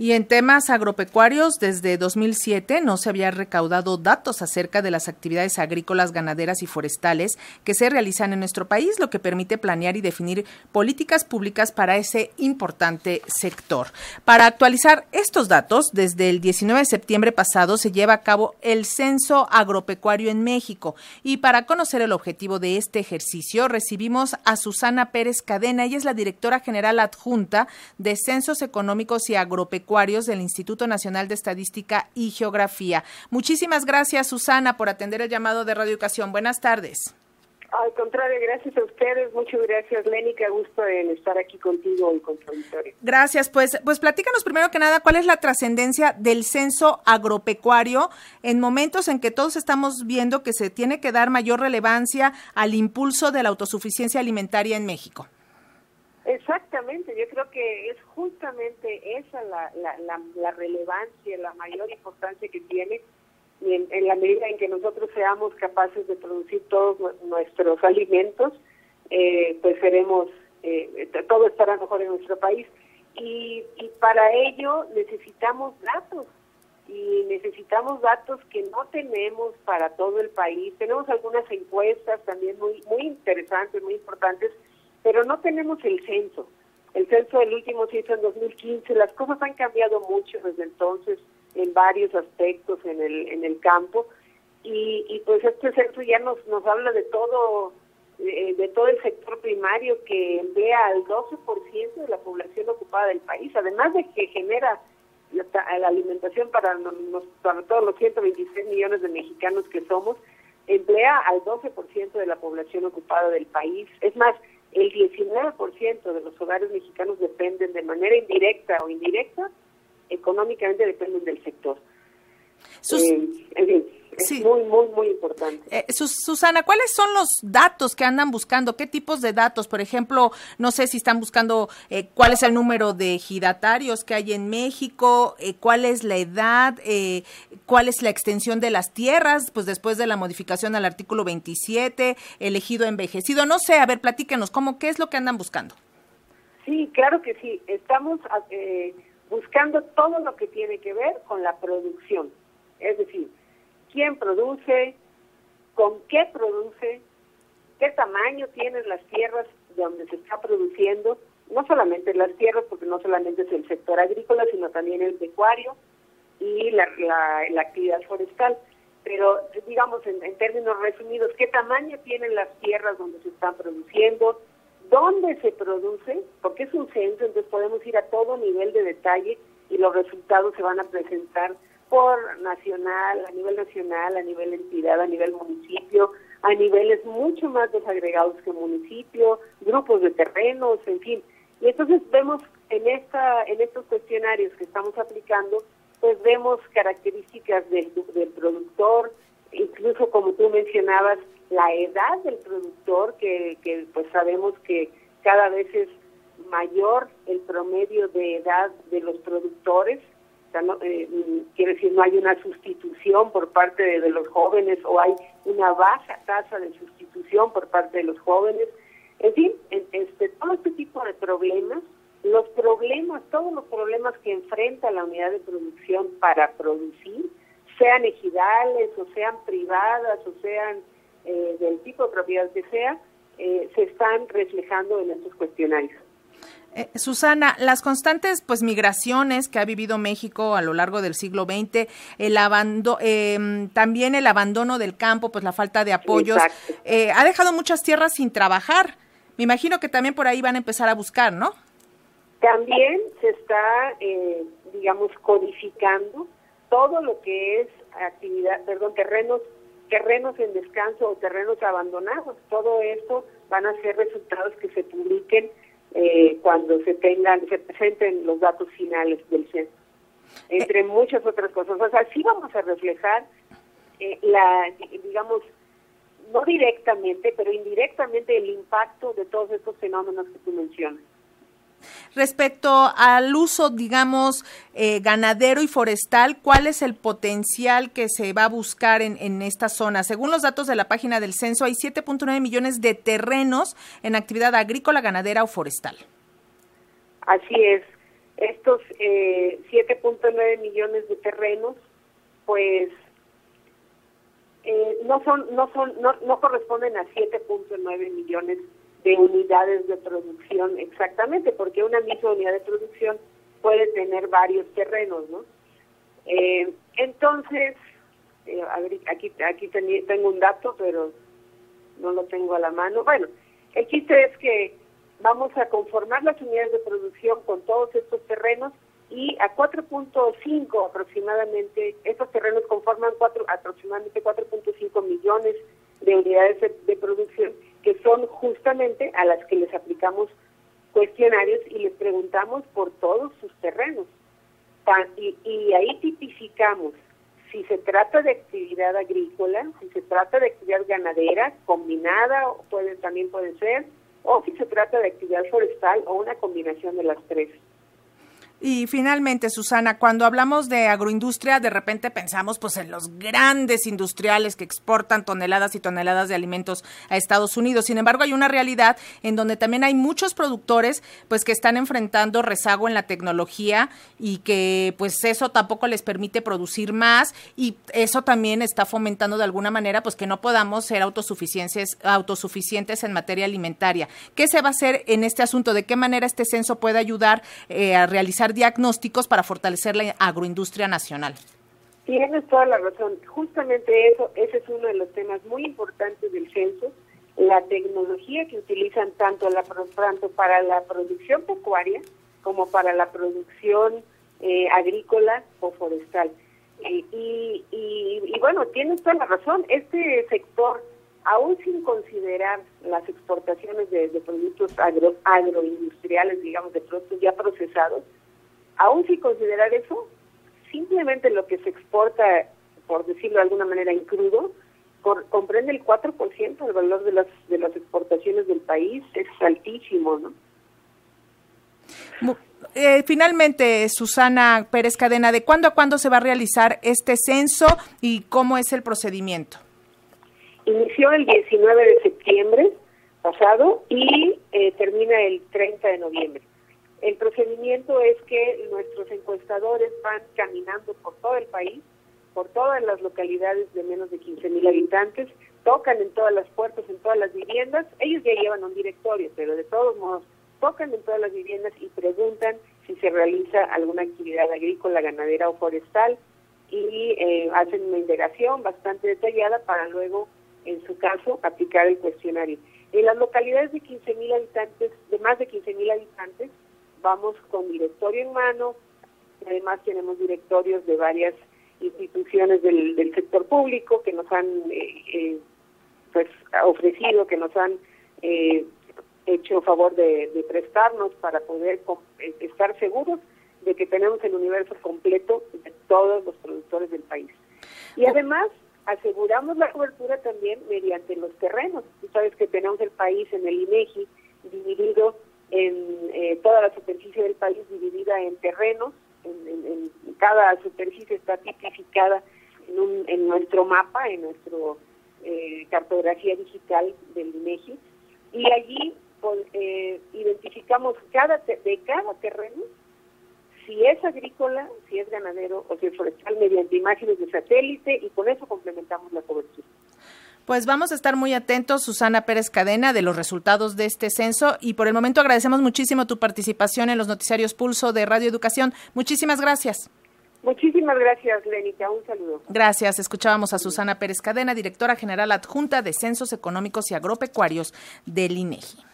Y en temas agropecuarios, desde 2007 no se había recaudado datos acerca de las actividades agrícolas, ganaderas y forestales que se realizan en nuestro país, lo que permite planear y definir políticas públicas para ese importante sector. Para actualizar estos datos, desde el 19 de septiembre pasado se lleva a cabo el Censo Agropecuario en México. Y para conocer el objetivo de este ejercicio, recibimos a Susana Pérez Cadena. Ella es la directora general adjunta de Censos Económicos y Agropecuarios del Instituto Nacional de Estadística y Geografía. Muchísimas gracias, Susana, por atender el llamado de Radio Educación. Buenas tardes. Al contrario, gracias a ustedes, muchas gracias Lenny, qué gusto en estar aquí contigo y con tu auditorio. Gracias, pues, pues platícanos primero que nada cuál es la trascendencia del censo agropecuario en momentos en que todos estamos viendo que se tiene que dar mayor relevancia al impulso de la autosuficiencia alimentaria en México. Exactamente, yo creo que es justamente esa la, la, la, relevancia, la mayor importancia que tiene en, en, la medida en que nosotros seamos capaces de producir todos nuestros alimentos, eh, pues seremos, eh, todo estará mejor en nuestro país. Y, y para ello necesitamos datos, y necesitamos datos que no tenemos para todo el país. Tenemos algunas encuestas también muy, muy interesantes, muy importantes, pero no tenemos el censo. El censo del último se hizo en 2015, las cosas han cambiado mucho desde entonces en varios aspectos en el, en el campo y, y pues este censo ya nos, nos habla de todo eh, de todo el sector primario que emplea al 12% de la población ocupada del país, además de que genera la, alimentación para, para todos los 126 millones de mexicanos que somos, emplea al 12% de la población ocupada del país. Es más, el 19% de los hogares mexicanos dependen de manera indirecta o indirecta, económicamente dependen del sector. Eh, es muy, muy, muy importante. Eh, Susana, ¿cuáles son los datos que andan buscando? ¿Qué tipos de datos? Por ejemplo, no sé si están buscando eh, cuál es el número de ejidatarios que hay en México, eh, cuál es la edad, cuál es la extensión de las tierras, pues después de la modificación al artículo 27, elegido envejecido. No sé, a ver, platíquenos, ¿cómo, ¿qué es lo que andan buscando? Sí, claro que sí. Estamos buscando todo lo que tiene que ver con la producción. Es decir, quién produce, con qué produce, qué tamaño tienen las tierras donde se está produciendo, no solamente las tierras, porque no solamente es el sector agrícola, sino también el pecuario y la, actividad forestal. Pero digamos en, en, términos resumidos, ¿qué tamaño tienen las tierras donde se están produciendo? ¿Dónde se produce? Porque es un centro, entonces podemos ir a todo nivel de detalle y los resultados se van a presentar por nacional, a nivel nacional, a nivel entidad, a nivel municipio, a niveles mucho más desagregados que municipio, grupos de terrenos, en fin. Y entonces vemos en esta en estos cuestionarios que estamos aplicando, pues vemos características del, del productor, incluso como tú mencionabas, la edad del productor, que, que pues sabemos que cada vez es mayor el promedio de edad de los productores, eh, mm, quiere decir, no hay una sustitución por parte de, los jóvenes o hay una baja tasa de sustitución por parte de los jóvenes. En fin, este, todo este tipo de problemas, los problemas, todos los problemas que enfrenta la unidad de producción para producir, sean ejidales o sean privadas o sean eh, del tipo de propiedad que sea, eh, se están reflejando en estos cuestionarios. Eh, Susana, las constantes pues migraciones que ha vivido México a lo largo del siglo XX, el abando, em, también el abandono del campo, pues la falta de apoyos, eh, ha dejado muchas tierras sin trabajar. Me imagino que también por ahí van a empezar a buscar, ¿no? También se está, eh, digamos, codificando todo lo que es actividad, perdón, terrenos, terrenos en descanso o terrenos abandonados. Todo esto van a ser resultados que se publiquen eh, cuando se tengan, se presenten los datos finales del censo, entre muchas otras cosas. O sea, sí vamos a reflejar eh, la, digamos, no directamente, pero indirectamente el impacto de todos estos fenómenos que tú mencionas. Respecto al uso, digamos, eh, ganadero y forestal, ¿cuál es el potencial que se va a buscar en, en esta zona? Según los datos de la página del censo, hay 7.9 millones de terrenos en actividad agrícola, ganadera o forestal. Así es. Estos 7.9 eh, millones de terrenos, pues eh, no son no son no, no corresponden a 7.9 millones de unidades de producción exactamente, porque una misma unidad de producción puede tener varios terrenos, ¿no? Eh, entonces, eh, aquí aquí tengo un dato, pero no lo tengo a la mano. Bueno, el chiste es que vamos a conformar las unidades de producción con todos estos terrenos y a 4.5 aproximadamente, estos terrenos conforman cuatro, aproximadamente 4.5 millones de unidades de, producción que son justamente a las que les aplicamos cuestionarios y les preguntamos por todos sus terrenos. Y, y ahí tipificamos si se trata de actividad agrícola, si se trata de actividad ganadera combinada, puede, también puede ser, o si se trata de actividad forestal o una combinación de las tres. Y finalmente, Susana, cuando hablamos de agroindustria, de repente pensamos pues en los grandes industriales que exportan toneladas y toneladas de alimentos a Estados Unidos. Sin embargo, hay una realidad en donde también hay muchos productores pues que están enfrentando rezago en la tecnología y que pues eso tampoco les permite producir más y eso también está fomentando de alguna manera pues que no podamos ser autosuficientes autosuficientes en materia alimentaria. ¿Qué se va a hacer en este asunto? ¿De qué manera este censo puede ayudar eh, a realizar diagnósticos para fortalecer la agroindustria nacional. Tienes toda la razón. Justamente eso, ese es uno de los temas muy importantes del censo, la tecnología que utilizan tanto, la, tanto para la producción pecuaria como para la producción eh, agrícola o forestal. y, y, y, bueno, tienes toda la razón. Este sector, aún sin considerar las exportaciones de, de productos agro, agroindustriales, digamos, de productos ya procesados, aún sin considerar eso, simplemente lo que se exporta, por decirlo de alguna manera, en crudo, comprende el 4% del valor de las, de las exportaciones del país, es altísimo, ¿no? Eh, finalmente, Susana Pérez Cadena, ¿de cuándo a cuándo se va a realizar este censo y cómo es el procedimiento? Inició el 19 de septiembre pasado y eh, termina el 30 de noviembre. El procedimiento es que nuestros encuestadores van caminando por todo el país, por todas las localidades de menos de 15 mil habitantes, tocan en todas las puertas, en todas las viviendas. Ellos ya llevan un directorio, pero de todos modos tocan en todas las viviendas y preguntan si se realiza alguna actividad agrícola, ganadera o forestal y eh, hacen una indagación bastante detallada para luego, en su caso, aplicar el cuestionario. En las localidades de 15 mil habitantes, de más de 15 mil habitantes, vamos con directorio en mano, además tenemos directorios de varias instituciones del, sector público que nos han eh, eh, pues ofrecido, que nos han eh, hecho favor de, prestarnos para poder estar seguros de que tenemos el universo completo de todos los productores del país. Y además aseguramos la cobertura también mediante los terrenos. Tú sabes que tenemos el país en el INEGI dividido en eh, toda la superficie del país dividida en terrenos, en, cada superficie está tipificada en, en nuestro mapa, en nuestra eh, cartografía digital del INEGI, y allí pues, eh, identificamos cada de cada terreno si es agrícola, si es ganadero o si es forestal mediante imágenes de satélite y con eso complementamos la cobertura. Pues vamos a estar muy atentos, Susana Pérez Cadena, de los resultados de este censo y por el momento agradecemos muchísimo tu participación en los noticiarios Pulso de Radio Educación. Muchísimas gracias. Muchísimas gracias, Lenita. Un saludo. Gracias. Escuchábamos a Susana Pérez Cadena, directora general adjunta de Censos Económicos y Agropecuarios del INEGI.